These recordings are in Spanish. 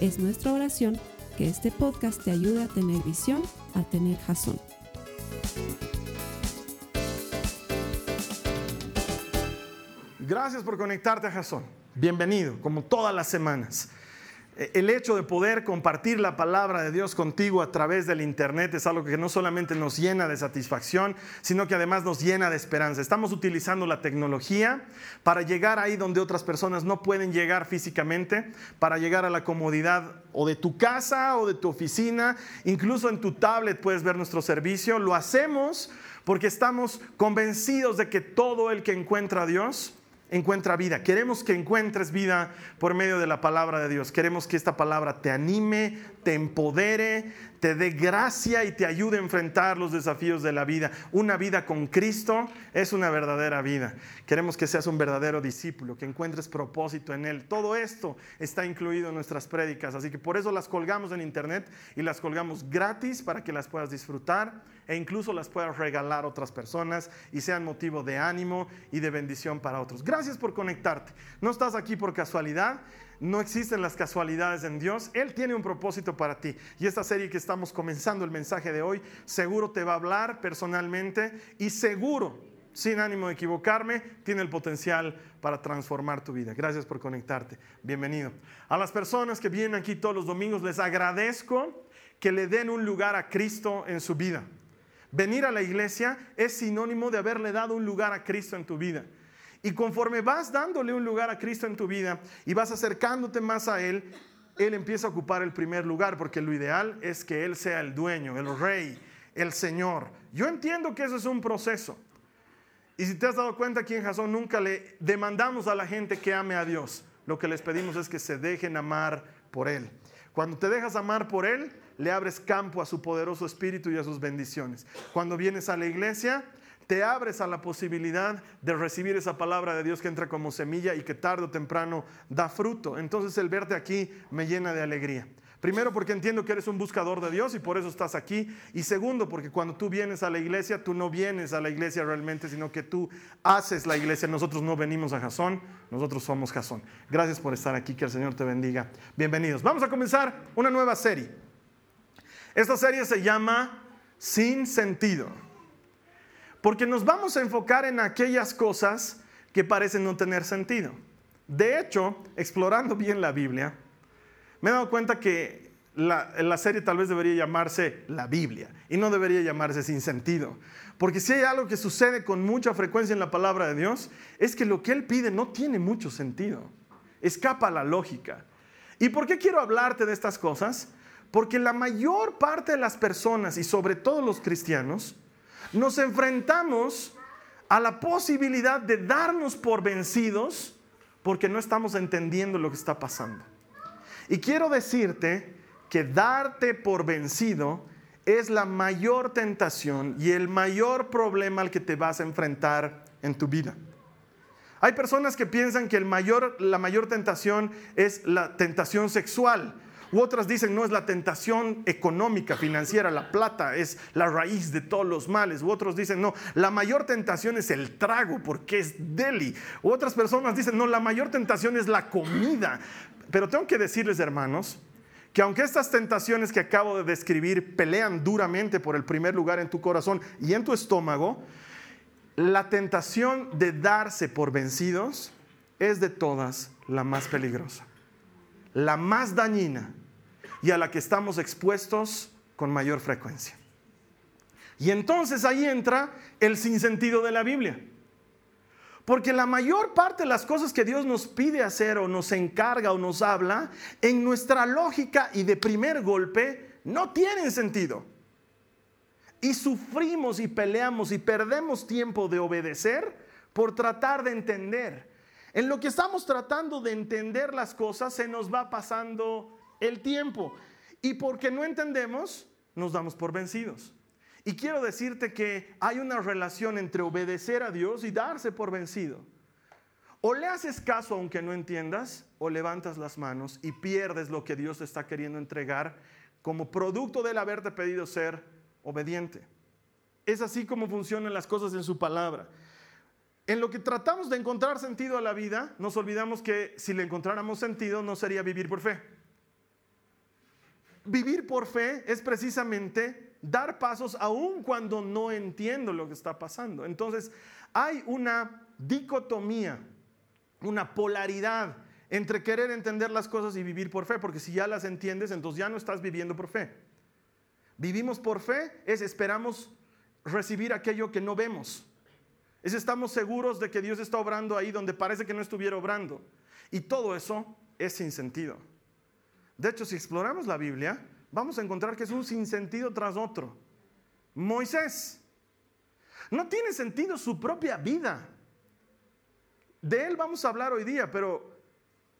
Es nuestra oración que este podcast te ayude a tener visión, a tener jazón. Gracias por conectarte a Jason. Bienvenido, como todas las semanas. Eh, el hecho de poder compartir la palabra de Dios contigo a través del Internet es algo que no solamente nos llena de satisfacción, sino que además nos llena de esperanza. Estamos utilizando la tecnología para llegar ahí donde otras personas no pueden llegar físicamente, para llegar a la comodidad o de tu casa o de tu oficina, incluso en tu tablet puedes ver nuestro servicio. Lo hacemos porque estamos convencidos de que todo el que encuentra a Dios, encuentra vida. Queremos que encuentres vida por medio de la palabra de Dios. Queremos que esta palabra te anime, te empodere, te dé gracia y te ayude a enfrentar los desafíos de la vida. Una vida con Cristo es una verdadera vida. Queremos que seas un verdadero discípulo, que encuentres propósito en Él. Todo esto está incluido en nuestras prédicas, así que por eso las colgamos en internet y las colgamos gratis para que las puedas disfrutar e incluso las puedas regalar a otras personas y sean motivo de ánimo y de bendición para otros. Gracias por conectarte. No estás aquí por casualidad. No existen las casualidades en Dios. Él tiene un propósito para ti. Y esta serie que estamos comenzando, el mensaje de hoy, seguro te va a hablar personalmente y seguro, sin ánimo de equivocarme, tiene el potencial para transformar tu vida. Gracias por conectarte. Bienvenido. A las personas que vienen aquí todos los domingos, les agradezco que le den un lugar a Cristo en su vida. Venir a la iglesia es sinónimo de haberle dado un lugar a Cristo en tu vida. Y conforme vas dándole un lugar a Cristo en tu vida y vas acercándote más a Él, Él empieza a ocupar el primer lugar, porque lo ideal es que Él sea el dueño, el rey, el Señor. Yo entiendo que eso es un proceso. Y si te has dado cuenta aquí en Jasón, nunca le demandamos a la gente que ame a Dios. Lo que les pedimos es que se dejen amar por Él. Cuando te dejas amar por Él, le abres campo a su poderoso espíritu y a sus bendiciones. Cuando vienes a la iglesia, te abres a la posibilidad de recibir esa palabra de Dios que entra como semilla y que tarde o temprano da fruto. Entonces el verte aquí me llena de alegría. Primero porque entiendo que eres un buscador de Dios y por eso estás aquí. Y segundo porque cuando tú vienes a la iglesia, tú no vienes a la iglesia realmente, sino que tú haces la iglesia. Nosotros no venimos a Jasón, nosotros somos Jasón. Gracias por estar aquí, que el Señor te bendiga. Bienvenidos. Vamos a comenzar una nueva serie. Esta serie se llama Sin Sentido. Porque nos vamos a enfocar en aquellas cosas que parecen no tener sentido. De hecho, explorando bien la Biblia, me he dado cuenta que la, la, serie tal vez debería llamarse La Biblia y no debería llamarse Sin Sentido. Porque si hay algo que sucede con mucha frecuencia en la palabra de Dios, es que lo que Él pide no tiene mucho sentido. Escapa a la lógica. ¿Y por qué quiero hablarte de estas cosas? Porque la mayor parte de las personas, y sobre todo los cristianos, nos enfrentamos a la posibilidad de darnos por vencidos porque no estamos entendiendo lo que está pasando. Y quiero decirte que darte por vencido es la mayor tentación y el mayor problema al que te vas a enfrentar en tu vida. Hay personas que piensan que el mayor, la mayor tentación es la tentación sexual U otras dicen, no es la tentación económica, financiera, la plata es la raíz de todos los males. U otros dicen, no, la mayor tentación es el trago porque es deli. U otras personas dicen, no, la mayor tentación es la comida. Pero tengo que decirles, hermanos, que aunque estas tentaciones que acabo de describir pelean duramente por el primer lugar en tu corazón y en tu estómago, la tentación de darse por vencidos es de todas la más peligrosa la más dañina y a la que estamos expuestos con mayor frecuencia. Y entonces ahí entra el sinsentido de la Biblia. Porque la mayor parte de las cosas que Dios nos pide hacer o nos encarga o nos habla, en nuestra lógica y de primer golpe, no tienen sentido. Y sufrimos y peleamos y perdemos tiempo de obedecer por tratar de entender en lo que estamos tratando de entender las cosas, se nos va pasando el tiempo. Y porque no entendemos, nos damos por vencidos. Y quiero decirte que hay una relación entre obedecer a Dios y darse por vencido. O le haces caso aunque no entiendas, o levantas las manos y pierdes lo que Dios te está queriendo entregar como producto del haberte pedido ser obediente. Es así como funcionan las cosas en su palabra. En lo que tratamos de encontrar sentido a la vida, nos olvidamos que si le encontráramos sentido no sería vivir por fe. Vivir por fe es precisamente dar pasos aun cuando no entiendo lo que está pasando. Entonces, hay una dicotomía, una polaridad entre querer entender las cosas y vivir por fe, porque si ya las entiendes, entonces ya no estás viviendo por fe. Vivimos por fe es esperamos recibir aquello que no vemos. Es estamos seguros de que Dios está obrando ahí donde parece que no estuviera obrando. Y todo eso es sin sentido. De hecho, si exploramos la Biblia, vamos a encontrar que es un sinsentido tras otro. Moisés. No tiene sentido su propia vida. De él vamos a hablar hoy día, pero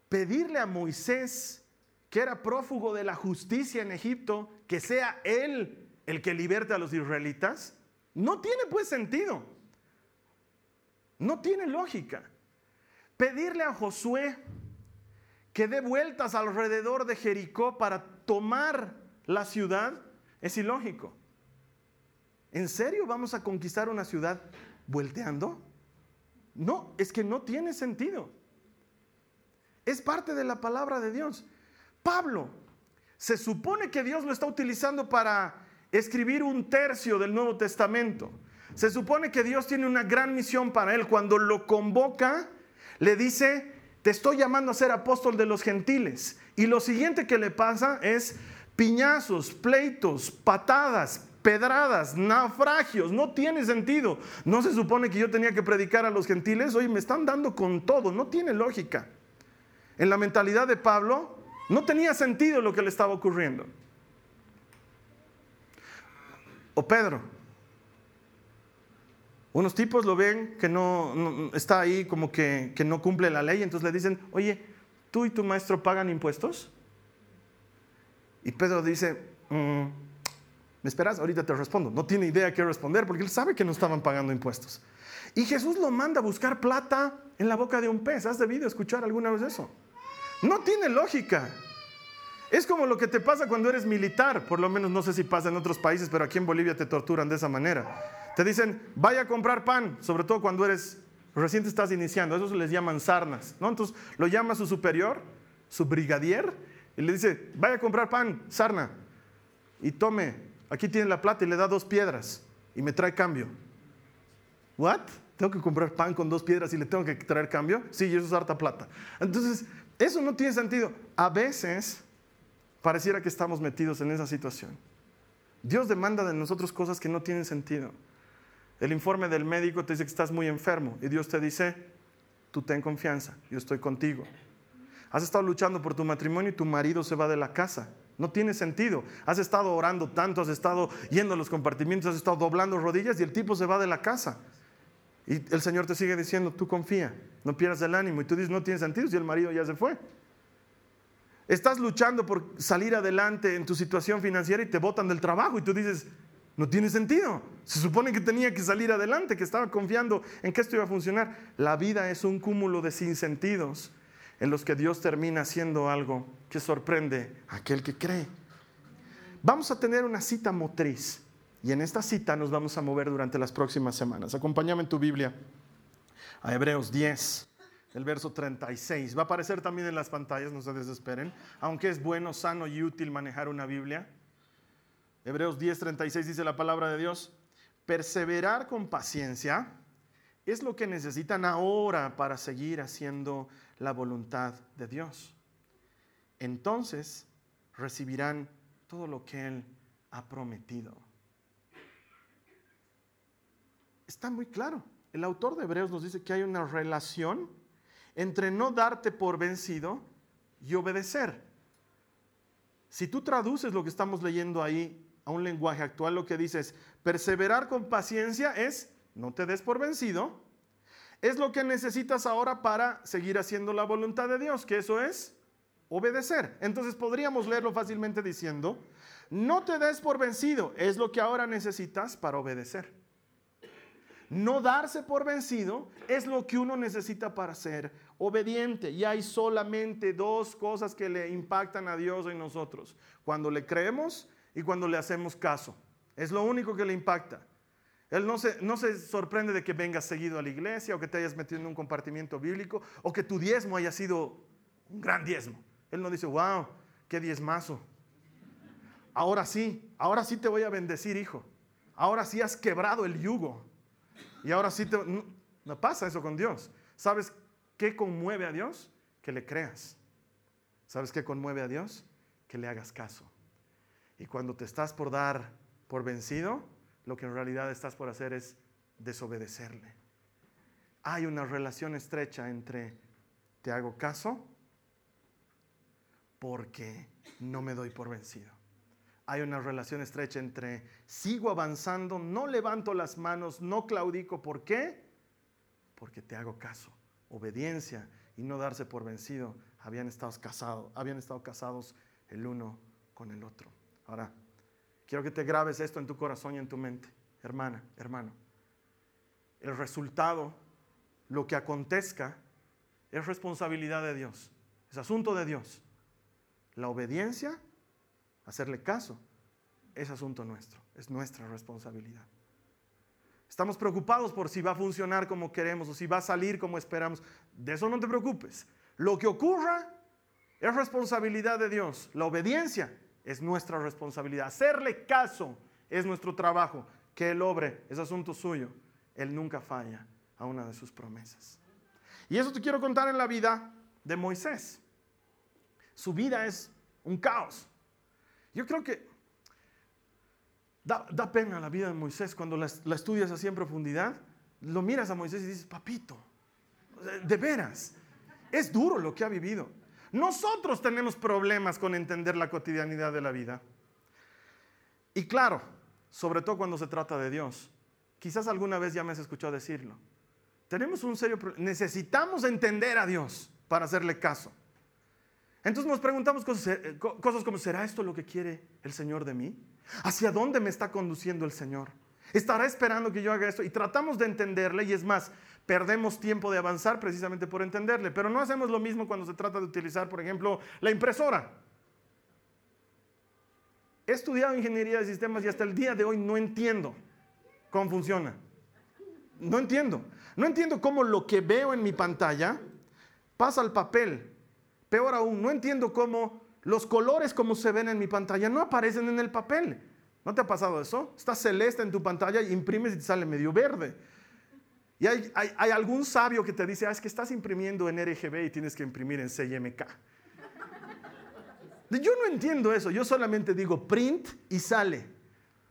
pedirle a Moisés, que era prófugo de la justicia en Egipto, que sea él el que liberte a los israelitas, no tiene pues sentido. No tiene lógica. Pedirle a Josué que dé vueltas alrededor de Jericó para tomar la ciudad es ilógico. ¿En serio vamos a conquistar una ciudad volteando? No, es que no tiene sentido. Es parte de la palabra de Dios. Pablo, se supone que Dios lo está utilizando para escribir un tercio del Nuevo Testamento. Se supone que Dios tiene una gran misión para él. Cuando lo convoca, le dice, te estoy llamando a ser apóstol de los gentiles. Y lo siguiente que le pasa es piñazos, pleitos, patadas, pedradas, naufragios. No tiene sentido. No se supone que yo tenía que predicar a los gentiles. Oye, me están dando con todo. No tiene lógica. En la mentalidad de Pablo, no tenía sentido lo que le estaba ocurriendo. O Pedro, unos tipos lo ven que no, está ahí como que, no cumple la ley, entonces le dicen, oye, ¿tú y tu maestro pagan impuestos? Y Pedro dice, mm, ¿me esperas? Ahorita te respondo. No tiene idea qué responder porque él sabe que no estaban pagando impuestos. Y Jesús lo manda a buscar plata en la boca de un pez. ¿Has debido escuchar alguna vez eso? No tiene lógica. Es como lo que te pasa cuando eres militar, por lo menos no sé si pasa en otros países, pero aquí en Bolivia te torturan de esa manera. Te dicen, vaya a comprar pan, sobre todo cuando eres, recién te estás iniciando, eso se les llaman sarnas, ¿no? Entonces lo llama su superior, su brigadier, y le dice, vaya a comprar pan, sarna, y tome, aquí tiene la plata y le da dos piedras, y me trae cambio. ¿What? ¿Tengo que comprar pan con dos piedras y le tengo que traer cambio? Sí, eso es harta plata. Entonces, eso no tiene sentido. A veces pareciera que estamos metidos en esa situación. Dios demanda de nosotros cosas que no tienen sentido. El informe del médico te dice que estás muy enfermo y Dios te dice, tú ten confianza, yo estoy contigo. Has estado luchando por tu matrimonio y tu marido se va de la casa. No tiene sentido. Has estado orando tanto, has estado yendo a los compartimientos, has estado doblando rodillas y el tipo se va de la casa. Y el Señor te sigue diciendo, tú confía, no pierdas el ánimo. Y tú dices, no tiene sentido si el marido ya se fue. Estás luchando por salir adelante en tu situación financiera y te botan del trabajo y tú dices, no tiene sentido. Se supone que tenía que salir adelante, que estaba confiando en que esto iba a funcionar. La vida es un cúmulo de sinsentidos en los que Dios termina haciendo algo que sorprende a aquel que cree. Vamos a tener una cita motriz y en esta cita nos vamos a mover durante las próximas semanas. Acompáñame en tu Biblia a Hebreos 10, el verso 36. Va a aparecer también en las pantallas, no se desesperen, aunque es bueno, sano y útil manejar una Biblia. Hebreos 10:36 dice la palabra de Dios, perseverar con paciencia es lo que necesitan ahora para seguir haciendo la voluntad de Dios. Entonces recibirán todo lo que Él ha prometido. Está muy claro. El autor de Hebreos nos dice que hay una relación entre no darte por vencido y obedecer. Si tú traduces lo que estamos leyendo ahí a un lenguaje actual, lo que dice es, perseverar con paciencia es, no te des por vencido, es lo que necesitas ahora para seguir haciendo la voluntad de Dios, que eso es obedecer. Entonces podríamos leerlo fácilmente diciendo, no te des por vencido, es lo que ahora necesitas para obedecer. No darse por vencido es lo que uno necesita para ser obediente. Y hay solamente dos cosas que le impactan a Dios en nosotros. Cuando le creemos y cuando le hacemos caso. Es lo único que le impacta. Él no se, no se sorprende de que vengas seguido a la iglesia o que te hayas metido en un compartimiento bíblico o que tu diezmo haya sido un gran diezmo. Él no dice, wow, qué diezmazo. Ahora sí, ahora sí te voy a bendecir, hijo. Ahora sí has quebrado el yugo. Y ahora sí te... No, pasa eso con Dios. ¿Sabes qué conmueve a Dios? Que le creas. ¿Sabes qué conmueve a Dios? Que le hagas caso. Y cuando te estás por dar por vencido, lo que en realidad estás por hacer es desobedecerle. Hay una relación estrecha entre te hago caso porque no me doy por vencido. Hay una relación estrecha entre sigo avanzando, no levanto las manos, no claudico. ¿Por qué? Porque te hago caso. Obediencia y no darse por vencido. Habían estado casados, habían estado casados el uno con el otro. Ahora, quiero que te grabes esto en tu corazón y en tu mente, hermana, hermano. El resultado, lo que acontezca, es responsabilidad de Dios. Es asunto de Dios. La obediencia, hacerle caso, es asunto nuestro, es nuestra responsabilidad. Estamos preocupados por si va a funcionar como queremos o si va a salir como esperamos. De eso no te preocupes. Lo que ocurra es responsabilidad de Dios. La obediencia es nuestra responsabilidad. Hacerle caso es nuestro trabajo. Que Él obre es asunto suyo. Él nunca falla a una de sus promesas. Y eso te quiero contar en la vida de Moisés. Su vida es un caos. Yo creo que da, pena la vida de Moisés cuando la, la, estudias así en profundidad. Lo miras a Moisés y dices, papito, de veras, es duro lo que ha vivido. Nosotros tenemos problemas con entender la cotidianidad de la vida. Y claro, sobre todo cuando se trata de Dios. Quizás alguna vez ya me has escuchado decirlo. Tenemos un serio problema. Necesitamos entender a Dios para hacerle caso. Entonces nos preguntamos eh, cosas, como, ¿será esto lo que quiere el Señor de mí? ¿Hacia dónde me está conduciendo el Señor? ¿Estará esperando que yo haga esto? Y tratamos de entenderle y es más, perdemos tiempo de avanzar precisamente por entenderle, pero no hacemos lo mismo cuando se trata de utilizar, por ejemplo, la impresora. He estudiado ingeniería de sistemas y hasta el día de hoy no entiendo cómo funciona. No entiendo. No entiendo cómo lo que veo en mi pantalla pasa al papel Peor aún, no entiendo cómo los colores como se ven en mi pantalla no aparecen en el papel. ¿No te ha pasado eso? Está celeste en tu pantalla imprimes y te sale medio verde. Y hay, algún sabio que te dice, ah, es que estás imprimiendo en RGB y tienes que imprimir en CMK. Yo no entiendo eso, yo solamente digo print y sale.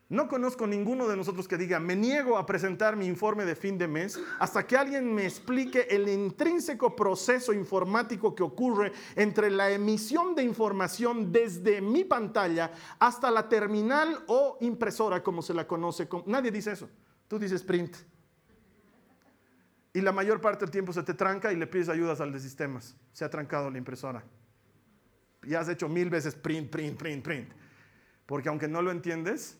No conozco ninguno de nosotros que diga, me niego a presentar mi informe de fin de mes hasta que alguien me explique el intrínseco proceso informático que ocurre entre la emisión de información desde mi pantalla hasta la terminal o impresora, como se la conoce. Nadie dice eso. Tú dices print. Y la mayor parte del tiempo se te tranca y le pides ayudas al de sistemas. Se ha trancado la impresora. Y has hecho mil veces print, print, print, print. Porque aunque no lo entiendes,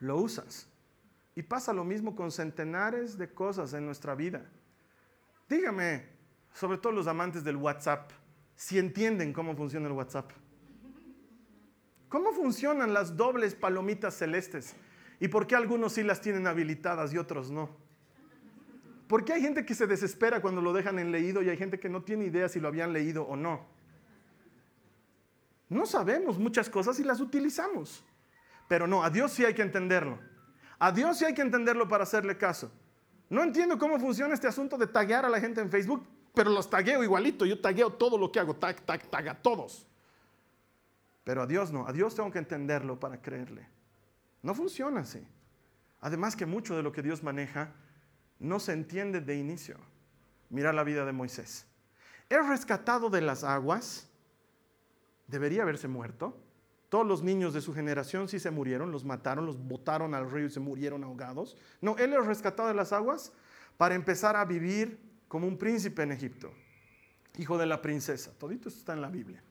lo usas. Y pasa lo mismo con centenares de cosas en nuestra vida. Dígame, sobre todo los amantes del WhatsApp, si entienden cómo funciona el WhatsApp. ¿Cómo funcionan las dobles palomitas celestes? ¿Y por qué algunos sí las tienen habilitadas y otros no? ¿Por qué hay gente que se desespera cuando lo dejan en leído y hay gente que no tiene idea si lo habían leído o no? No sabemos muchas cosas y las utilizamos. Pero no, a Dios sí hay que entenderlo. A Dios sí hay que entenderlo para hacerle caso. No entiendo cómo funciona este asunto de taguear a la gente en Facebook, pero los tagueo igualito. Yo tagueo todo lo que hago, tag, tag, tag a todos. Pero a Dios no, a Dios tengo que entenderlo para creerle. No funciona así. Además que mucho de lo que Dios maneja no se entiende de inicio. Mira la vida de Moisés. Es rescatado de las aguas. Debería haberse muerto. Todos los niños de su generación sí se murieron, los mataron, los botaron al río y se murieron ahogados. No, él es rescatado de las aguas para empezar a vivir como un príncipe en Egipto, hijo de la princesa. Todito esto está en la Biblia.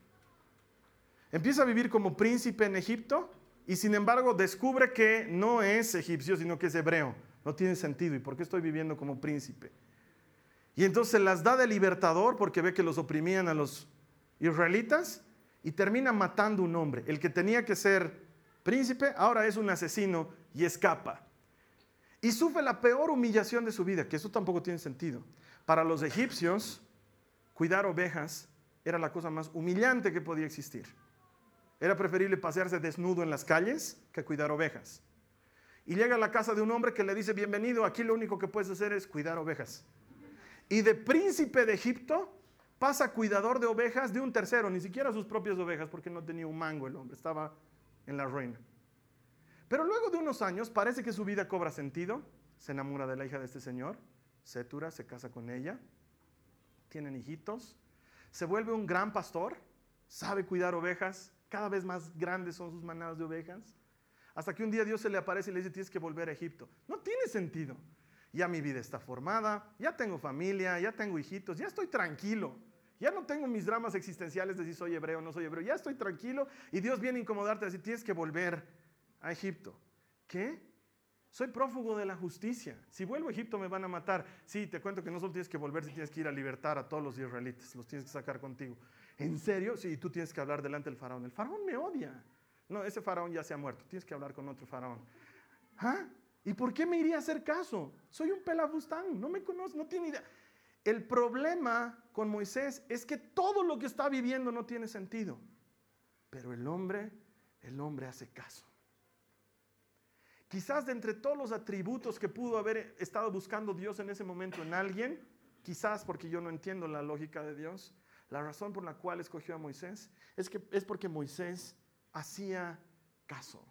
Empieza a vivir como príncipe en Egipto y sin embargo descubre que no es egipcio, sino que es hebreo. No tiene sentido. ¿Y por qué estoy viviendo como príncipe? Y entonces las da de libertador porque ve que los oprimían a los israelitas y termina matando un hombre. El que tenía que ser príncipe ahora es un asesino y escapa. Y sufre la peor humillación de su vida, que eso tampoco tiene sentido. Para los egipcios, cuidar ovejas era la cosa más humillante que podía existir. Era preferible pasearse desnudo en las calles que cuidar ovejas. Y llega a la casa de un hombre que le dice, bienvenido, aquí lo único que puedes hacer es cuidar ovejas. Y de príncipe de Egipto pasa cuidador de ovejas de un tercero, ni siquiera sus propias ovejas, porque no tenía un mango el hombre, estaba en la reina. Pero luego de unos años parece que su vida cobra sentido, se enamora de la hija de este señor, Setura, se casa con ella, tienen hijitos, se vuelve un gran pastor, sabe cuidar ovejas, cada vez más grandes son sus manadas de ovejas, hasta que un día Dios se le aparece y le dice, tienes que volver a Egipto. No tiene sentido. Ya mi vida está formada, ya tengo familia, ya tengo hijitos, ya estoy tranquilo. Ya no tengo mis dramas existenciales de si soy hebreo o no soy hebreo. Ya estoy tranquilo y Dios viene a incomodarte y decir, tienes que volver a Egipto. ¿Qué? Soy prófugo de la justicia. Si vuelvo a Egipto me van a matar. Sí, te cuento que no solo tienes que volver, si tienes que ir a libertar a todos los israelitas. Los tienes que sacar contigo. ¿En serio? Sí, tú tienes que hablar delante del faraón. El faraón me odia. No, ese faraón ya se ha muerto. Tienes que hablar con otro faraón. ¿Ah? ¿Y por qué me iría a hacer caso? Soy un pelabustán, no me conoce, no tiene idea. El problema con Moisés es que todo lo que está viviendo no tiene sentido. Pero el hombre, el hombre hace caso. Quizás de entre todos los atributos que pudo haber estado buscando Dios en ese momento en alguien, quizás porque yo no entiendo la lógica de Dios, la razón por la cual escogió a Moisés es que es porque Moisés hacía caso.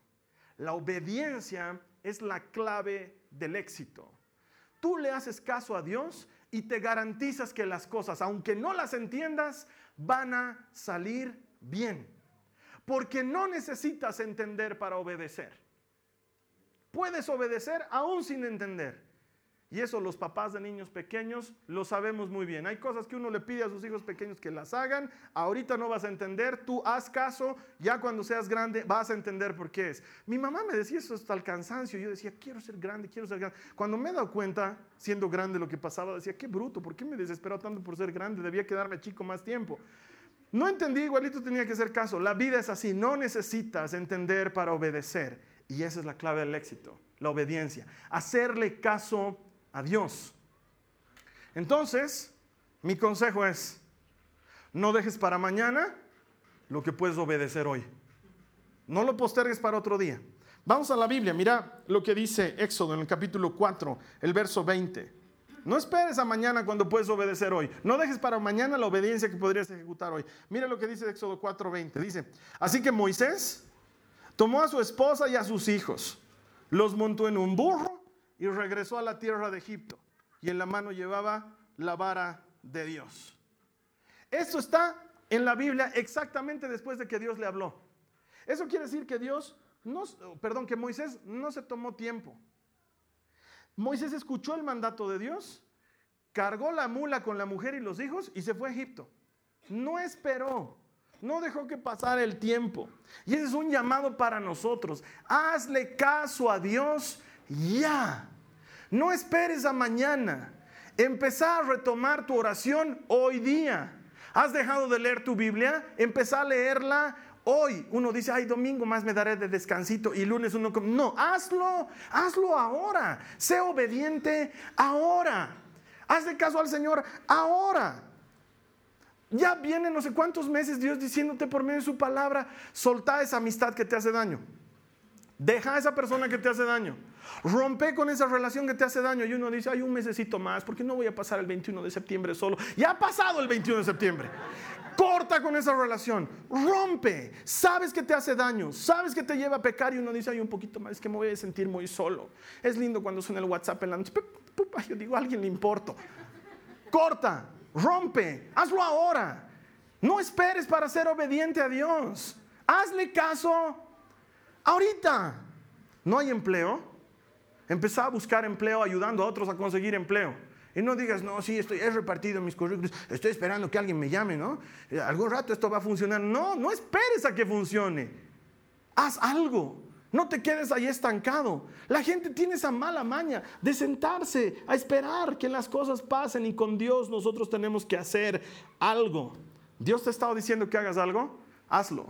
La obediencia es la clave del éxito. Tú le haces caso a Dios y te garantizas que las cosas, aunque no las entiendas, van a salir bien. Porque no necesitas entender para obedecer. Puedes obedecer aún sin entender. Y eso los papás de niños pequeños lo sabemos muy bien. Hay cosas que uno le pide a sus hijos pequeños que las hagan. Ahorita no vas a entender, tú haz caso, ya cuando seas grande vas a entender por qué es. Mi mamá me decía eso hasta el cansancio. Yo decía, quiero ser grande, quiero ser grande. Cuando me he dado cuenta, siendo grande lo que pasaba, decía, qué bruto, ¿por qué me desesperó tanto por ser grande? Debía quedarme chico más tiempo. No entendí, igualito tenía que hacer caso. La vida es así, no necesitas entender para obedecer. Y esa es la clave del éxito, la obediencia. Hacerle caso a Dios. Entonces, mi consejo es, no dejes para mañana lo que puedes obedecer hoy. No lo postergues para otro día. Vamos a la Biblia, mira lo que dice Éxodo en el capítulo 4, el verso 20. No esperes a mañana cuando puedes obedecer hoy. No dejes para mañana la obediencia que podrías ejecutar hoy. Mira lo que dice Éxodo 4:20. Dice, así que Moisés tomó a su esposa y a sus hijos, los montó en un burro y regresó a la tierra de Egipto. Y en la mano llevaba la vara de Dios. Eso está en la Biblia exactamente después de que Dios le habló. Eso quiere decir que Dios, no, perdón, que Moisés no se tomó tiempo. Moisés escuchó el mandato de Dios, cargó la mula con la mujer y los hijos y se fue a Egipto. No esperó, no dejó que pasara el tiempo. Y ese es un llamado para nosotros. Hazle caso a Dios ya. No esperes a mañana. Empezar a retomar tu oración hoy día. ¿Has dejado de leer tu Biblia? Empezá a leerla hoy. Uno dice, ay, domingo más me daré de descansito y lunes uno... No, hazlo, hazlo ahora. Sé obediente ahora. Hazle caso al Señor ahora. Ya viene no sé cuántos meses Dios diciéndote por medio de su palabra, solta esa amistad que te hace daño. Deja a esa persona que te hace daño. Rompe con esa relación que te hace daño. Y uno dice, hay un mesecito más, porque no voy a pasar el 21 de septiembre solo. Ya ha pasado el 21 de septiembre. Corta con esa relación. Rompe. Sabes que te hace daño. Sabes que te lleva a pecar. Y uno dice, hay un poquito más, es que me voy a sentir muy solo. Es lindo cuando suena el WhatsApp en la noche. Yo digo, a alguien le importo. Corta. Rompe. Hazlo ahora. No esperes para ser obediente a Dios. Hazle caso Ahorita no hay empleo. Empezá a buscar empleo ayudando a otros a conseguir empleo. Y no digas, no, sí, estoy, he repartido mis currículos, estoy esperando que alguien me llame, ¿no? Eh, algún rato esto va a funcionar. No, no esperes a que funcione. Haz algo. No te quedes ahí estancado. La gente tiene esa mala maña de sentarse a esperar que las cosas pasen y con Dios nosotros tenemos que hacer algo. Dios te ha estado diciendo que hagas algo, hazlo.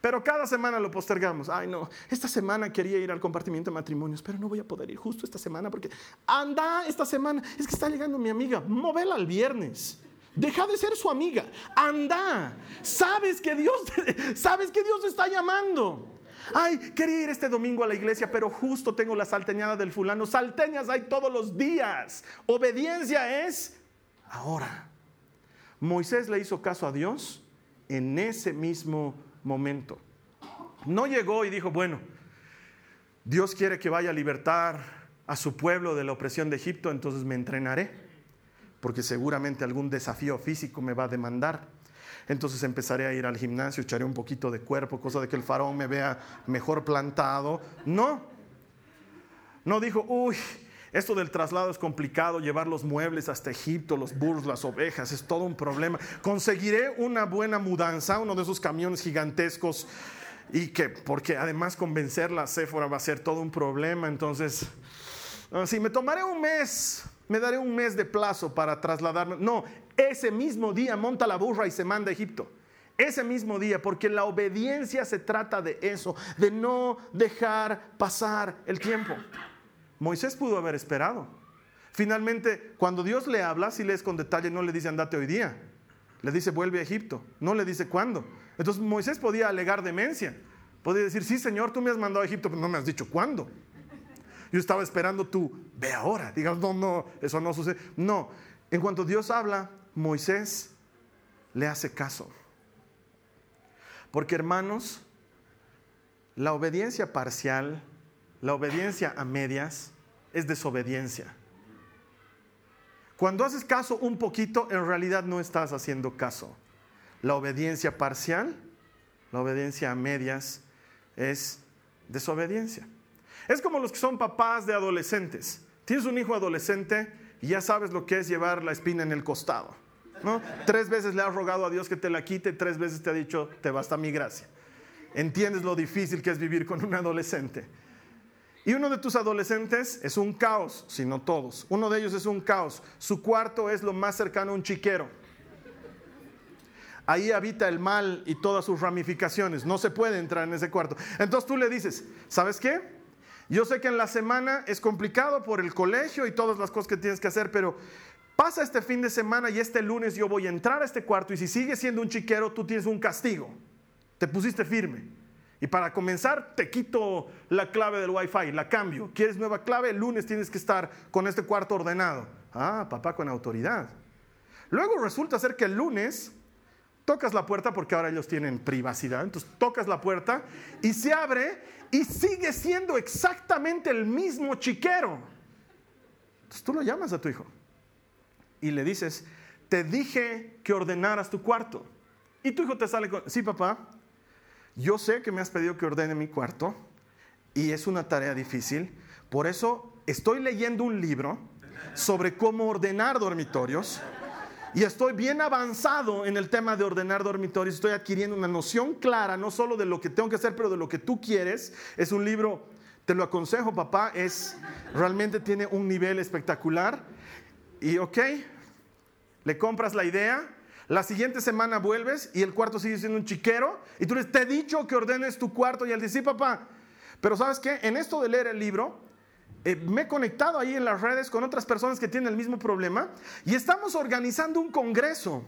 Pero cada semana lo postergamos. Ay, no, esta semana quería ir al compartimiento de matrimonios, pero no voy a poder ir justo esta semana porque anda esta semana. Es que está llegando mi amiga, móvela al viernes. Deja de ser su amiga. Anda. Sabes que Dios, sabes que Dios te está llamando. Ay, quería ir este domingo a la iglesia, pero justo tengo la salteñada del fulano. Salteñas hay todos los días. Obediencia es ahora. Moisés le hizo caso a Dios en ese mismo momento. No llegó y dijo, bueno, Dios quiere que vaya a libertar a su pueblo de la opresión de Egipto, entonces me entrenaré, porque seguramente algún desafío físico me va a demandar. Entonces empezaré a ir al gimnasio, echaré un poquito de cuerpo, cosa de que el faraón me vea mejor plantado. No, no dijo, uy, esto del traslado es complicado, llevar los muebles hasta Egipto, los burros, las ovejas, es todo un problema. Conseguiré una buena mudanza, uno de esos camiones gigantescos y que, porque además convencerla a Séfora va a ser todo un problema, entonces, si me tomaré un mes, me daré un mes de plazo para trasladarme. No, ese mismo día monta la burra y se manda a Egipto. Ese mismo día, porque la obediencia se trata de eso, de no dejar pasar el tiempo. Moisés pudo haber esperado. Finalmente, cuando Dios le habla, si lees con detalle, no le dice andate hoy día, le dice vuelve a Egipto, no le dice cuándo. Entonces Moisés podía alegar demencia, podía decir, sí Señor, tú me has mandado a Egipto, pero no me has dicho cuándo. Yo estaba esperando tú, ve ahora, digamos, no, no, eso no sucede. No, en cuanto Dios habla, Moisés le hace caso. Porque hermanos, la obediencia parcial, la obediencia a medias, es desobediencia. Cuando haces caso un poquito, en realidad no estás haciendo caso. La obediencia parcial, la obediencia a medias, es desobediencia. Es como los que son papás de adolescentes. Tienes un hijo adolescente y ya sabes lo que es llevar la espina en el costado. Tres veces le has rogado a Dios que te la quite, tres veces te ha dicho, te basta mi gracia. Entiendes lo difícil que es vivir con un adolescente. Y uno de tus adolescentes es un caos, si no todos. Uno de ellos es un caos. Su cuarto es lo más cercano a un chiquero. Ahí habita el mal y todas sus ramificaciones. No se puede entrar en ese cuarto. Entonces tú le dices, ¿sabes qué? Yo sé que en la semana es complicado por el colegio y todas las cosas que tienes que hacer, pero pasa este fin de semana y este lunes yo voy a entrar a este cuarto y si sigues siendo un chiquero, tú tienes un castigo. Te pusiste firme. Y para comenzar, te quito la clave del Wi-Fi, la cambio. ¿Quieres nueva clave? El lunes tienes que estar con este cuarto ordenado. Ah, papá con autoridad. Luego resulta ser que el lunes tocas la puerta porque ahora ellos tienen privacidad. Entonces tocas la puerta y se abre y sigue siendo exactamente el mismo chiquero. Entonces tú lo llamas a tu hijo y le dices, te dije que ordenaras tu cuarto. Y tu hijo te sale con, sí papá, yo sé que me has pedido que ordene mi cuarto y es una tarea difícil, por eso estoy leyendo un libro sobre cómo ordenar dormitorios y estoy bien avanzado en el tema de ordenar dormitorios, estoy adquiriendo una noción clara, no solo de lo que tengo que hacer, pero de lo que tú quieres. Es un libro, te lo aconsejo papá, es realmente tiene un nivel espectacular. Y ok, le compras la idea, la siguiente semana vuelves y el cuarto sigue siendo un chiquero y tú le te he dicho que ordenes tu cuarto y él dice, sí, papá. Pero sabes qué, en esto de leer el libro, eh, me he conectado ahí en las redes con otras personas que tienen el mismo problema y estamos organizando un congreso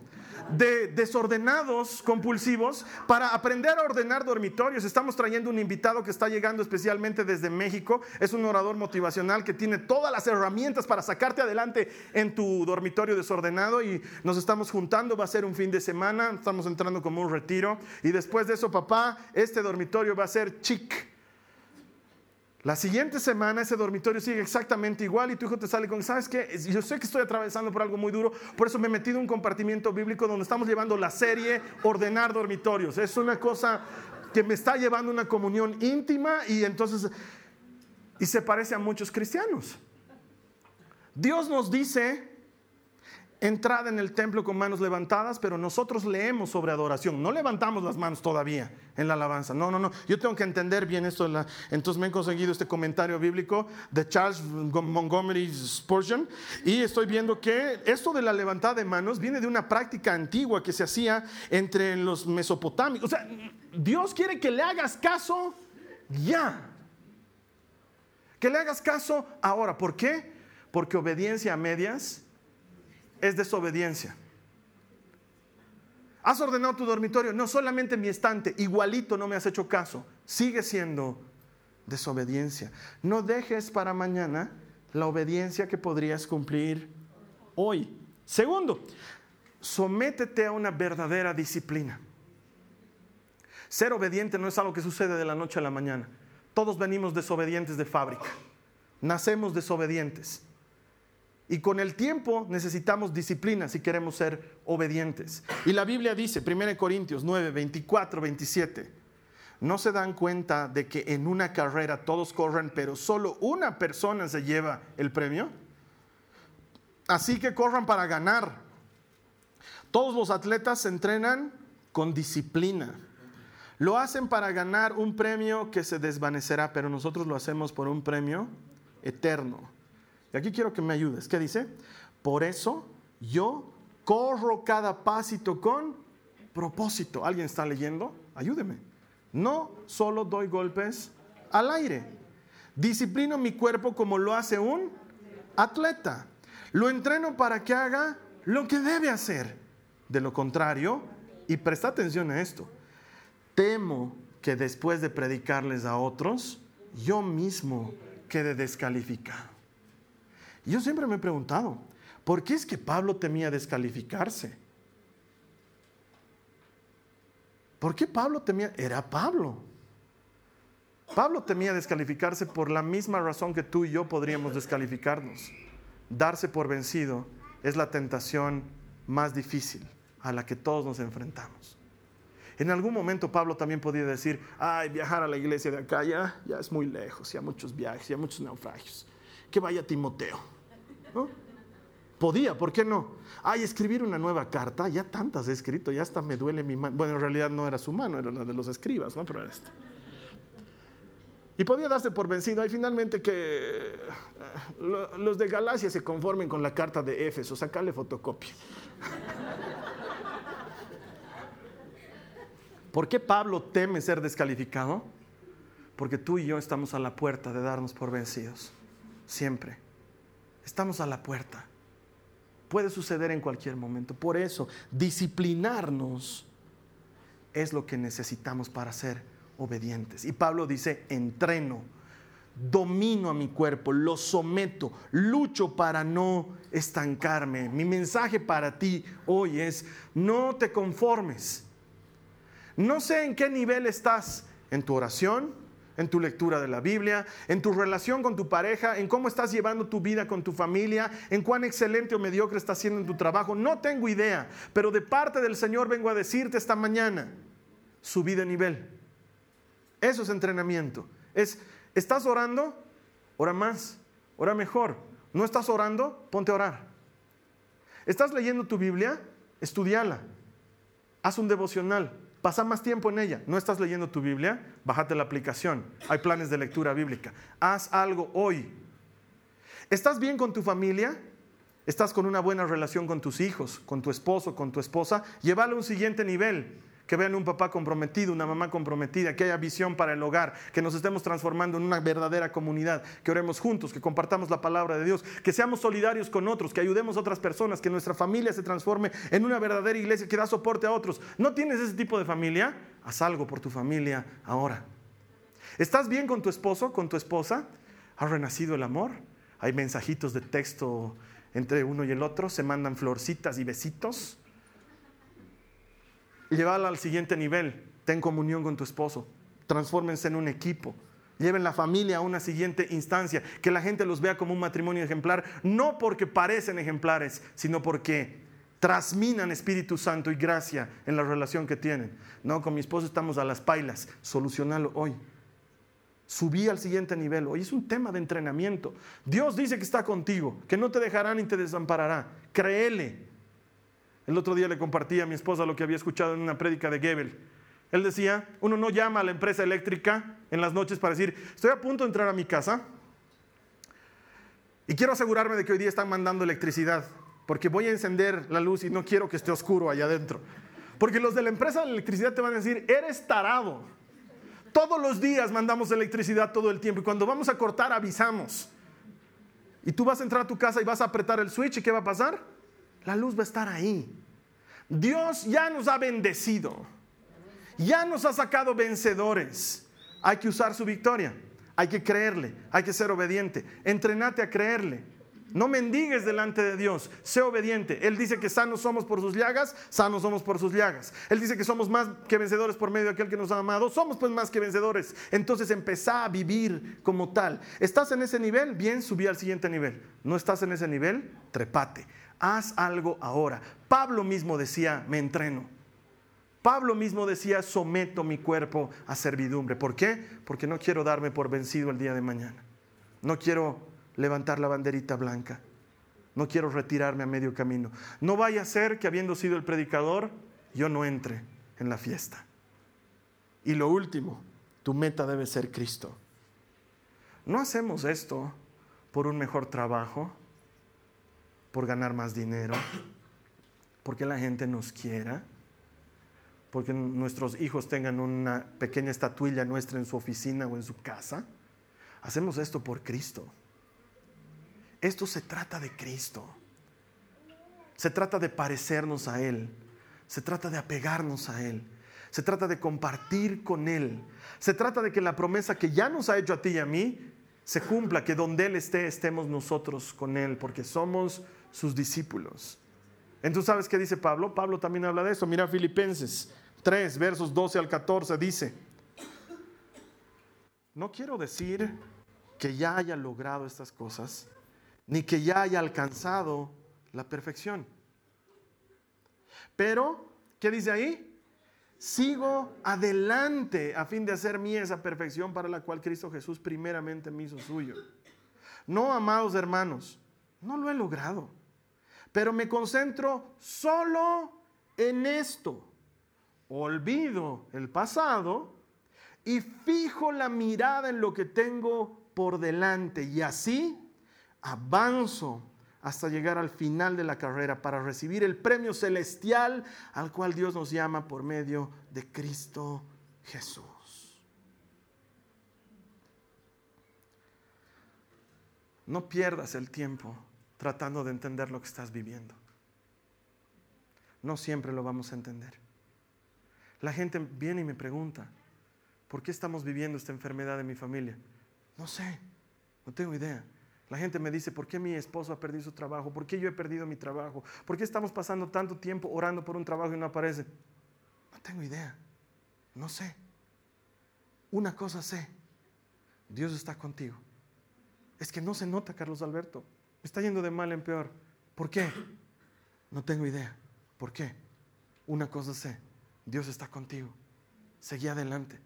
de desordenados compulsivos para aprender a ordenar dormitorios. Estamos trayendo un invitado que está llegando especialmente desde México. Es un orador motivacional que tiene todas las herramientas para sacarte adelante en tu dormitorio desordenado y nos estamos juntando. Va a ser un fin de semana, estamos entrando como un retiro y después de eso, papá, este dormitorio va a ser chic la siguiente semana ese dormitorio sigue exactamente igual y tu hijo te sale con, ¿sabes qué? Yo sé que estoy atravesando por algo muy duro, por eso me he metido en un compartimiento bíblico donde estamos llevando la serie Ordenar Dormitorios. Es una cosa que me está llevando una comunión íntima y entonces, y se parece a muchos cristianos. Dios nos dice entrada en el templo con manos levantadas, pero nosotros leemos sobre adoración. No levantamos las manos todavía en la alabanza. No, no, no. Yo tengo que entender bien esto. Entonces me he conseguido este comentario bíblico de Charles Montgomery Spurgeon y estoy viendo que esto de la levantada de manos viene de una práctica antigua que se hacía entre los mesopotámicos. O sea, Dios quiere que le hagas caso ya. Que le hagas caso ahora. ¿Por qué? Porque obediencia a medias es desobediencia. Has ordenado tu dormitorio, no solamente mi estante, igualito no me has hecho caso, sigue siendo desobediencia. No dejes para mañana la obediencia que podrías cumplir hoy. Segundo, sométete a una verdadera disciplina. Ser obediente no es algo que sucede de la noche a la mañana. Todos venimos desobedientes de fábrica. Nacemos desobedientes. Y con el tiempo necesitamos disciplina si queremos ser obedientes. Y la Biblia dice, 1 Corintios 9, 24, 27, ¿no se dan cuenta de que en una carrera todos corren, pero solo una persona se lleva el premio? Así que corran para ganar. Todos los atletas se entrenan con disciplina. Lo hacen para ganar un premio que se desvanecerá, pero nosotros lo hacemos por un premio eterno. Y aquí quiero que me ayudes. ¿Qué dice? Por eso yo corro cada pasito con propósito. ¿Alguien está leyendo? Ayúdeme. No solo doy golpes al aire. Disciplino mi cuerpo como lo hace un atleta. Lo entreno para que haga lo que debe hacer. De lo contrario, y presta atención a esto, temo que después de predicarles a otros, yo mismo quede descalificado. Yo siempre me he preguntado, ¿por qué es que Pablo temía descalificarse? ¿Por qué Pablo temía? Era Pablo. Pablo temía descalificarse por la misma razón que tú y yo podríamos descalificarnos. Darse por vencido es la tentación más difícil a la que todos nos enfrentamos. En algún momento Pablo también podía decir, ay, viajar a la iglesia de acá ya, ya es muy lejos, ya muchos viajes, ya muchos naufragios que vaya Timoteo. Podía, ¿por qué no? Ay, escribir una nueva carta, ya tantas he escrito, ya hasta me duele mi mano. Bueno, en realidad no era su mano, era la de los escribas, ¿no? Pero era esto. Y podía darse por vencido. Y finalmente que eh, los de Galacia se conformen con la carta de Éfeso, sacarle fotocopia. ¿Por qué Pablo teme ser descalificado? Porque tú y yo estamos a la puerta de darnos por vencidos siempre. Estamos a la puerta. Puede suceder en cualquier momento. Por eso, disciplinarnos es lo que necesitamos para ser obedientes. Y Pablo dice, entreno, domino a mi cuerpo, lo someto, lucho para no estancarme. Mi mensaje para ti hoy es, no te conformes. No sé en qué nivel estás en tu oración, en tu lectura de la Biblia, en tu relación con tu pareja, en cómo estás llevando tu vida con tu familia, en cuán excelente o mediocre estás haciendo en tu trabajo. No tengo idea, pero de parte del Señor vengo a decirte esta mañana, subí de nivel. Eso es entrenamiento. Es, ¿estás orando? Ora más, ora mejor. ¿No estás orando? Ponte a orar. ¿Estás leyendo tu Biblia? Estudiala. Haz un devocional Pasa más tiempo en ella. ¿No estás leyendo tu Biblia? Bájate la aplicación. Hay planes de lectura bíblica. Haz algo hoy. ¿Estás bien con tu familia? ¿Estás con una buena relación con tus hijos, con tu esposo, con tu esposa? Llévalo a un siguiente nivel que vean un papá comprometido, una mamá comprometida, que haya visión para el hogar, que nos estemos transformando en una verdadera comunidad, que oremos juntos, que compartamos la palabra de Dios, que seamos solidarios con otros, que ayudemos a otras personas, que nuestra familia se transforme en una verdadera iglesia que da soporte a otros. ¿No tienes ese tipo de familia? Haz algo por tu familia ahora. ¿Estás bien con tu esposo, con tu esposa? ¿Ha renacido el amor? Hay mensajitos de texto entre uno y el otro, se mandan florcitas y besitos llévala al siguiente nivel. Ten comunión con tu esposo. Transfórmense en un equipo. Lleven la familia a una siguiente instancia. Que la gente los vea como un matrimonio ejemplar. No porque parecen ejemplares, sino porque trasminan Espíritu Santo y gracia en la relación que tienen. No, con mi esposo estamos a las pailas. Solucionalo hoy. Subí al siguiente nivel. Hoy es un tema de entrenamiento. Dios dice que está contigo, que no te dejará ni te desamparará. Créele. El otro día le compartí a mi esposa lo que había escuchado en una prédica de Gebel. Él decía, uno no llama a la empresa eléctrica en las noches para decir, estoy a punto de entrar a mi casa y quiero asegurarme de que hoy día están mandando electricidad, porque voy a encender la luz y no quiero que esté oscuro allá adentro. Porque los de la empresa de electricidad te van a decir, eres tarado. Todos los días mandamos electricidad todo el tiempo y cuando vamos a cortar avisamos. Y tú vas a entrar a tu casa y vas a apretar el switch y ¿qué va a pasar? La luz va a estar ahí. Dios ya nos ha bendecido. Ya nos ha sacado vencedores. Hay que usar su victoria. Hay que creerle. Hay que ser obediente. Entrenate a creerle. No mendigues delante de Dios, sé obediente. Él dice que sanos somos por sus llagas, sanos somos por sus llagas. Él dice que somos más que vencedores por medio de aquel que nos ha amado, somos pues más que vencedores. Entonces empezá a vivir como tal. ¿Estás en ese nivel? Bien, subí al siguiente nivel. ¿No estás en ese nivel? Trepate. Haz algo ahora. Pablo mismo decía, me entreno. Pablo mismo decía, someto mi cuerpo a servidumbre. ¿Por qué? Porque no quiero darme por vencido el día de mañana. No quiero levantar la banderita blanca. No quiero retirarme a medio camino. No vaya a ser que habiendo sido el predicador, yo no entre en la fiesta. Y lo último, tu meta debe ser Cristo. No hacemos esto por un mejor trabajo, por ganar más dinero, porque la gente nos quiera, porque nuestros hijos tengan una pequeña estatuilla nuestra en su oficina o en su casa. Hacemos esto por Cristo. Esto se trata de Cristo. Se trata de parecernos a Él. Se trata de apegarnos a Él. Se trata de compartir con Él. Se trata de que la promesa que ya nos ha hecho a ti y a mí se cumpla, que donde Él esté estemos nosotros con Él, porque somos sus discípulos. Entonces, ¿sabes qué dice Pablo? Pablo también habla de eso. Mira Filipenses 3, versos 12 al 14, dice, no quiero decir que ya haya logrado estas cosas ni que ya haya alcanzado la perfección. Pero, ¿qué dice ahí? Sigo adelante a fin de hacer mía esa perfección para la cual Cristo Jesús primeramente me hizo suyo. No, amados hermanos, no lo he logrado, pero me concentro solo en esto. Olvido el pasado y fijo la mirada en lo que tengo por delante y así avanzo hasta llegar al final de la carrera para recibir el premio celestial al cual Dios nos llama por medio de Cristo Jesús. No pierdas el tiempo tratando de entender lo que estás viviendo. No siempre lo vamos a entender. La gente viene y me pregunta, ¿por qué estamos viviendo esta enfermedad en mi familia? No sé, no tengo idea. La gente me dice, ¿por qué mi esposo ha perdido su trabajo? ¿Por qué yo he perdido mi trabajo? ¿Por qué estamos pasando tanto tiempo orando por un trabajo y no aparece? No tengo idea. No sé. Una cosa sé. Dios está contigo. Es que no se nota, Carlos Alberto. Me está yendo de mal en peor. ¿Por qué? No tengo idea. ¿Por qué? Una cosa sé. Dios está contigo. Seguí adelante.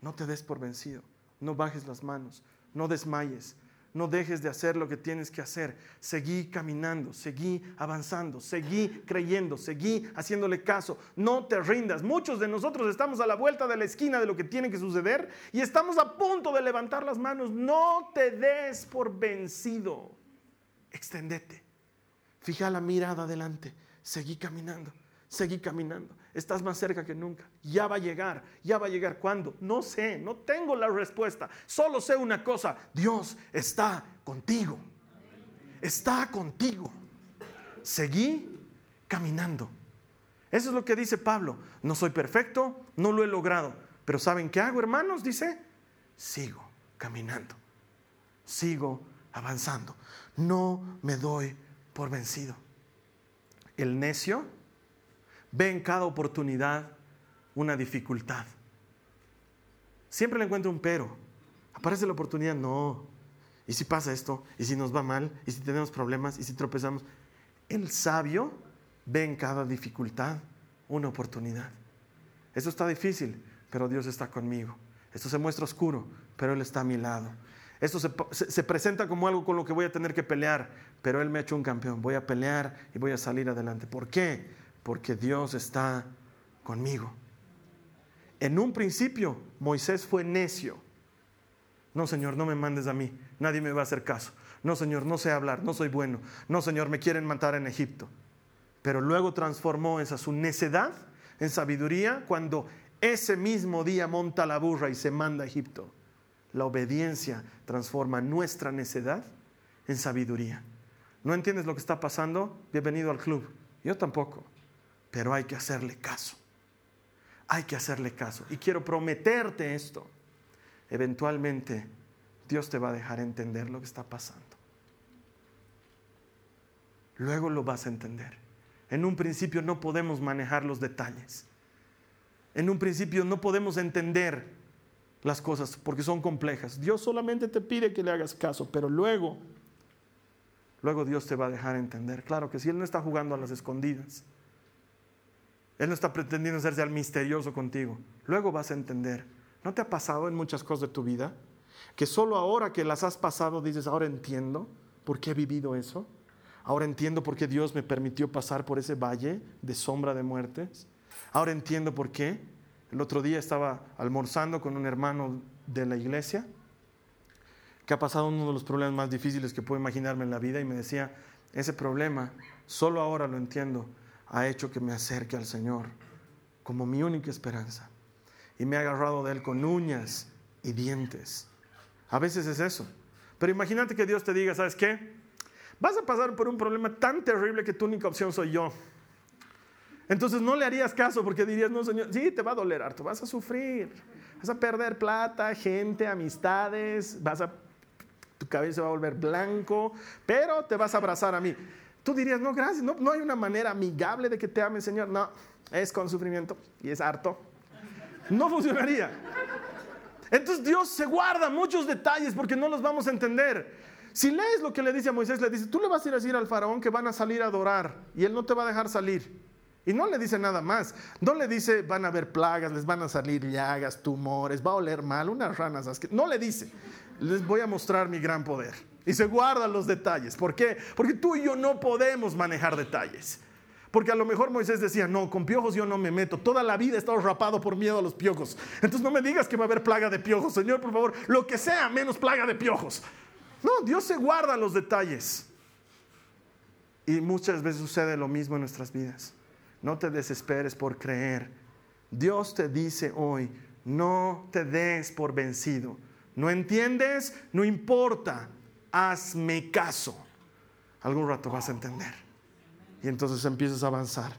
No te des por vencido. No bajes las manos. No desmayes. No dejes de hacer lo que tienes que hacer. Seguí caminando, seguí avanzando, seguí creyendo, seguí haciéndole caso. No te rindas. Muchos de nosotros estamos a la vuelta de la esquina de lo que tiene que suceder y estamos a punto de levantar las manos. No te des por vencido. Extendete. Fija la mirada adelante. Seguí caminando, seguí caminando estás más cerca que nunca. Ya va a llegar, ya va a llegar. ¿Cuándo? No sé, no tengo la respuesta. Solo sé una cosa, Dios está contigo. Está contigo. Seguí caminando. Eso es lo que dice Pablo. No soy perfecto, no lo he logrado. Pero ¿saben qué hago, hermanos? Dice, sigo caminando. Sigo avanzando. No me doy por vencido. El necio ve en cada oportunidad una dificultad. Siempre le encuentro un pero. Aparece la oportunidad, no. ¿Y si pasa esto? ¿Y si nos va mal? ¿Y si tenemos problemas? ¿Y si tropezamos? El sabio ve en cada dificultad una oportunidad. Esto está difícil, pero Dios está conmigo. Esto se muestra oscuro, pero Él está a mi lado. Esto se, presenta como algo con lo que voy a tener que pelear, pero Él me ha hecho un campeón. Voy a pelear y voy a salir adelante. ¿Por qué? Porque Dios está conmigo. En un principio, Moisés fue necio. No, Señor, no me mandes a mí. Nadie me va a hacer caso. No, Señor, no sé hablar, no soy bueno. No, Señor, me quieren matar en Egipto. Pero luego transformó esa su necedad en sabiduría cuando ese mismo día monta la burra y se manda a Egipto. La obediencia transforma nuestra necedad en sabiduría. ¿No entiendes lo que está pasando? Bienvenido al club. Yo tampoco. Pero hay que hacerle caso. Hay que hacerle caso. Y quiero prometerte esto. Eventualmente Dios te va a dejar entender lo que está pasando. Luego lo vas a entender. En un principio no podemos manejar los detalles. En un principio no podemos entender las cosas porque son complejas. Dios solamente te pide que le hagas caso, pero luego, luego Dios te va a dejar entender. Claro que si Él no está jugando a las escondidas, Él no está pretendiendo hacerse al misterioso contigo, luego vas a entender. ¿No te ha pasado en muchas cosas de tu vida? Que solo ahora que las has pasado dices, ahora entiendo por qué he vivido eso. Ahora entiendo por qué Dios me permitió pasar por ese valle de sombra de muertes. Ahora entiendo por qué el otro día estaba almorzando con un hermano de la iglesia que ha pasado uno de los problemas más difíciles que puedo imaginarme en la vida y me decía, ese problema, solo ahora lo entiendo, ha hecho que me acerque al Señor como mi única esperanza. Y me ha agarrado de Él con uñas y dientes. A veces es eso. Pero imagínate que Dios te diga, ¿sabes qué? Vas a pasar por un problema tan terrible que tu única opción soy yo. Entonces no le harías caso porque dirías, no, Señor, sí, te va a doler harto, vas a sufrir, vas a perder plata, gente, amistades, vas a, tu cabeza va a volver blanco, pero te vas a abrazar a mí. Tú dirías, no, gracias, no, no hay una manera amigable de que te ame, Señor. No, es con sufrimiento y es harto. No funcionaría. Entonces Dios se guarda muchos detalles porque no los vamos a entender. Si lees lo que le dice a Moisés, le dice, tú le vas a ir a decir al faraón que van a salir a adorar y él no te va a dejar salir. Y no le dice nada más. No le dice van a haber plagas, les van a salir llagas, tumores, va a oler mal, unas ranas No le dice. Les voy a mostrar mi gran poder. Y se guardan los detalles. ¿Por qué? Porque tú y yo no podemos manejar detalles. Porque a lo mejor Moisés decía, no, con piojos yo no me meto. Toda la vida he estado rapado por miedo a los piojos. Entonces no me digas que va a haber plaga de piojos. Señor, por favor, lo que sea menos plaga de piojos. No, Dios se guarda los detalles. Y muchas veces sucede lo mismo en nuestras vidas. No te desesperes por creer. Dios te dice hoy, no te des por vencido. ¿No entiendes? No importa. Hazme caso. Algún rato vas a entender. Y entonces empiezas a avanzar.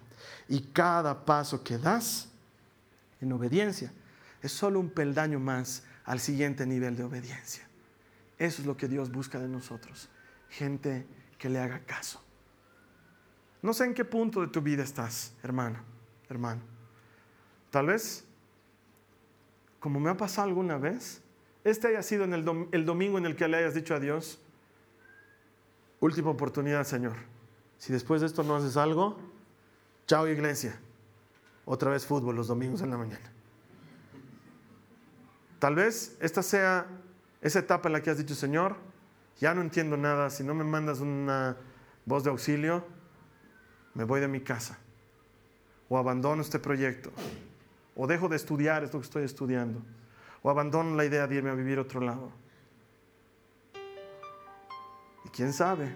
Y cada paso que das en obediencia es solo un peldaño más al siguiente nivel de obediencia. Eso es lo que Dios busca de nosotros. Gente que le haga caso. No sé en qué punto de tu vida estás, hermana, hermano. Tal vez, como me ha pasado alguna vez, este haya sido en el, domingo en el que le hayas dicho a Dios, última oportunidad, Señor. Si después de esto no haces algo, chao iglesia. Otra vez fútbol los domingos en la mañana. Tal vez esta sea esa etapa en la que has dicho, Señor, ya no entiendo nada, si no me mandas una voz de auxilio, me voy de mi casa, o abandono este proyecto, o dejo de estudiar esto que estoy estudiando, o abandono la idea de irme a vivir a otro lado. Y quién sabe,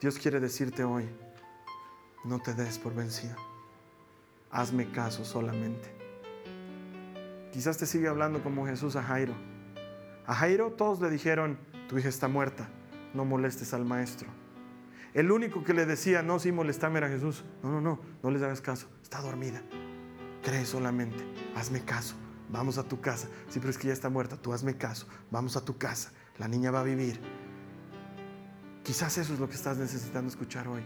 Dios quiere decirte hoy, no te des por vencido, hazme caso solamente. Quizás te sigue hablando como Jesús a Jairo. A Jairo todos le dijeron, tu hija está muerta, no molestes al maestro. El único que le decía, no, sí, molestame era Jesús. No, no, no, no les hagas caso. Está dormida. Cree solamente. Hazme caso. Vamos a tu casa. Sí, pero es que ya está muerta. Tú hazme caso. Vamos a tu casa. La niña va a vivir. Quizás eso es lo que estás necesitando escuchar hoy.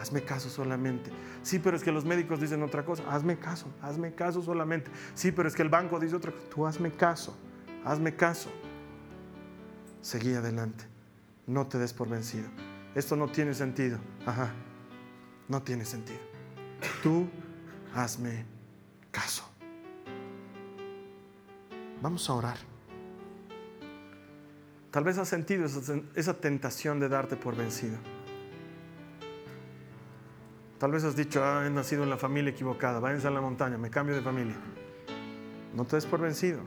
Hazme caso solamente. Sí, pero es que los médicos dicen otra cosa. Hazme caso. Hazme caso solamente. Sí, pero es que el banco dice otra cosa. Tú hazme caso. Hazme caso. Seguí adelante. No te des por vencido esto no tiene sentido. Ajá, no tiene sentido. Tú hazme caso. Vamos a orar. Tal vez has sentido esa, tentación de darte por vencido. Tal vez has dicho, ah, he nacido en la familia equivocada, váyanse a la montaña, me cambio de familia. No te des por vencido.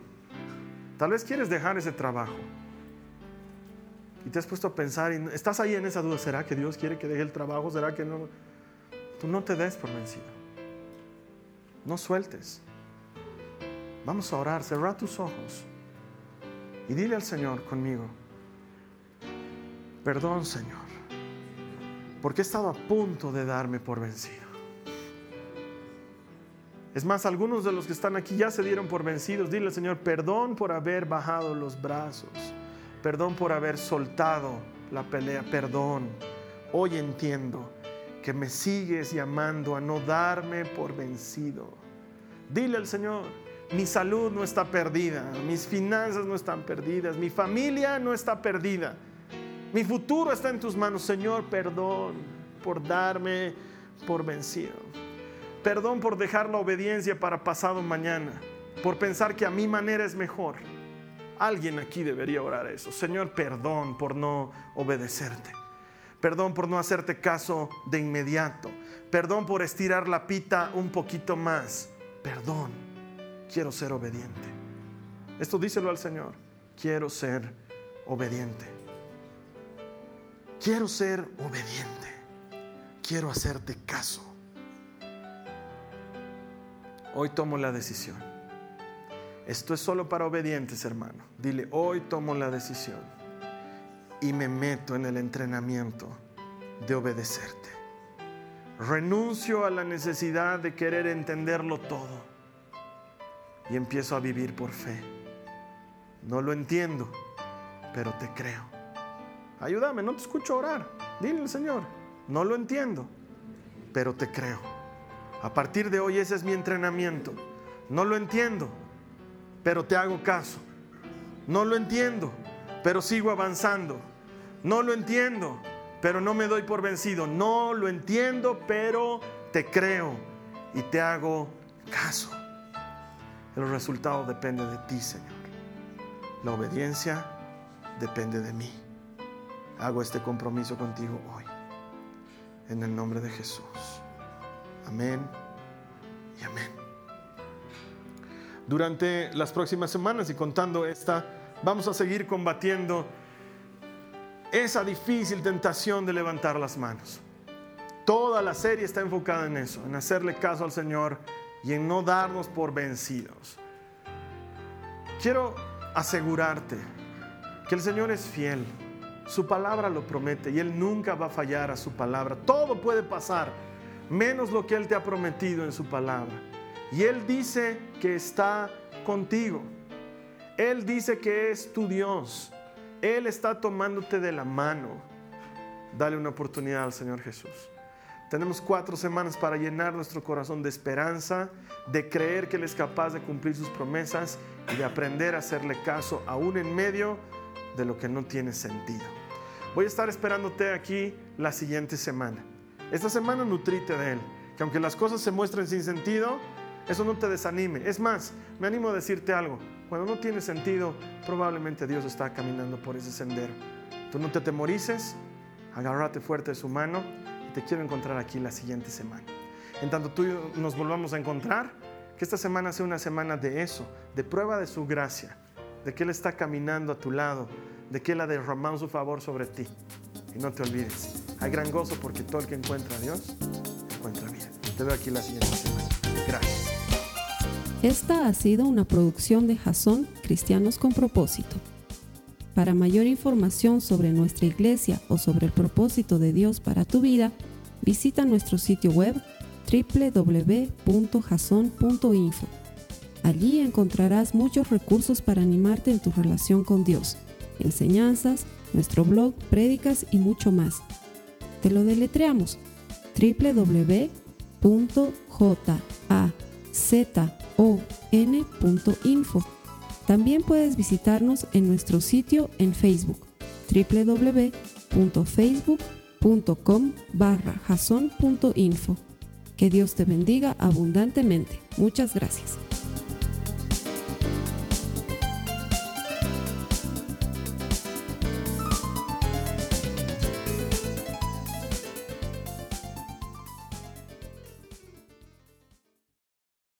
Tal vez quieres dejar ese trabajo. Y te has puesto a pensar y estás ahí en esa duda, ¿será que Dios quiere que deje el trabajo? ¿Será que no? Tú no te des por vencido. No sueltes. Vamos a orar, cerrar tus ojos y dile al Señor conmigo, perdón Señor, porque he estado a punto de darme por vencido. Es más, algunos de los que están aquí ya se dieron por vencidos. Dile Señor, perdón por haber bajado los brazos, perdón por haber soltado la pelea, perdón. Hoy entiendo que me sigues llamando a no darme por vencido. Dile al Señor, mi salud no está perdida, mis finanzas no están perdidas, mi familia no está perdida, mi futuro está en tus manos. Señor, perdón por darme por vencido. Perdón por dejar la obediencia para pasado mañana, por pensar que a mi manera es mejor. Alguien aquí debería orar eso. Señor, perdón por no obedecerte. Perdón por no hacerte caso de inmediato. Perdón por estirar la pita un poquito más. Perdón quiero ser obediente. Esto díselo al Señor, quiero ser obediente. Quiero ser obediente. Quiero hacerte caso. Hoy tomo la decisión. Esto es solo para obedientes, hermano. Dile, hoy tomo la decisión y me meto en el entrenamiento de obedecerte. Renuncio a la necesidad de querer entenderlo todo y empiezo a vivir por fe. No lo entiendo, pero te creo. Ayúdame, no te escucho orar. Dile al Señor, no lo entiendo, pero te creo. A partir de hoy ese es mi entrenamiento. No lo entiendo, pero te hago caso. No lo entiendo, pero sigo avanzando. No lo entiendo, pero no me doy por vencido. No lo entiendo, pero te creo y te hago caso. El resultado depende de ti, Señor. La obediencia depende de mí. Hago este compromiso contigo hoy. En el nombre de Jesús. Amén y amén. Durante las próximas semanas y contando esta, vamos a seguir combatiendo esa difícil tentación de levantar las manos. Toda la serie está enfocada en eso, en hacerle caso al Señor y en no darnos por vencidos. Quiero asegurarte que el Señor es fiel, su palabra lo promete y Él nunca va a fallar a su palabra. Todo puede pasar, menos lo que Él te ha prometido en su palabra. Y Él dice que está contigo. Él dice que es tu Dios. Él está tomándote de la mano. Dale una oportunidad al Señor Jesús. Tenemos cuatro semanas para llenar nuestro corazón de esperanza, de creer que Él es capaz de cumplir sus promesas y de aprender a hacerle caso aún en medio de lo que no tiene sentido. Voy a estar esperándote aquí la siguiente semana. Esta semana nutrite de Él, que aunque las cosas se muestren sin sentido, eso no te desanime. Es más, me animo a decirte algo. Cuando no tiene sentido, probablemente Dios está caminando por ese sendero. Tú no te temorices, agárrate fuerte de su mano te quiero encontrar aquí la siguiente semana. En tanto tú y nos volvamos a encontrar, que esta semana sea una semana de eso, de prueba de su gracia, de que Él está caminando a tu lado, de que Él ha derramado su favor sobre ti. Y no te olvides, hay gran gozo porque todo el que encuentra a Dios encuentra vida. Te veo aquí la siguiente semana. Gracias. Esta ha sido una producción de Jason Cristianos con propósito. Para mayor información sobre nuestra iglesia o sobre el propósito de Dios para tu vida, visita nuestro sitio web www.jason.info. Allí encontrarás muchos recursos para animarte en tu relación con Dios, enseñanzas, nuestro blog, prédicas y mucho más. Te lo deletreamos www.jazon.info también puedes visitarnos en nuestro sitio en Facebook www.facebook.com barra Que Dios te bendiga abundantemente. Muchas gracias.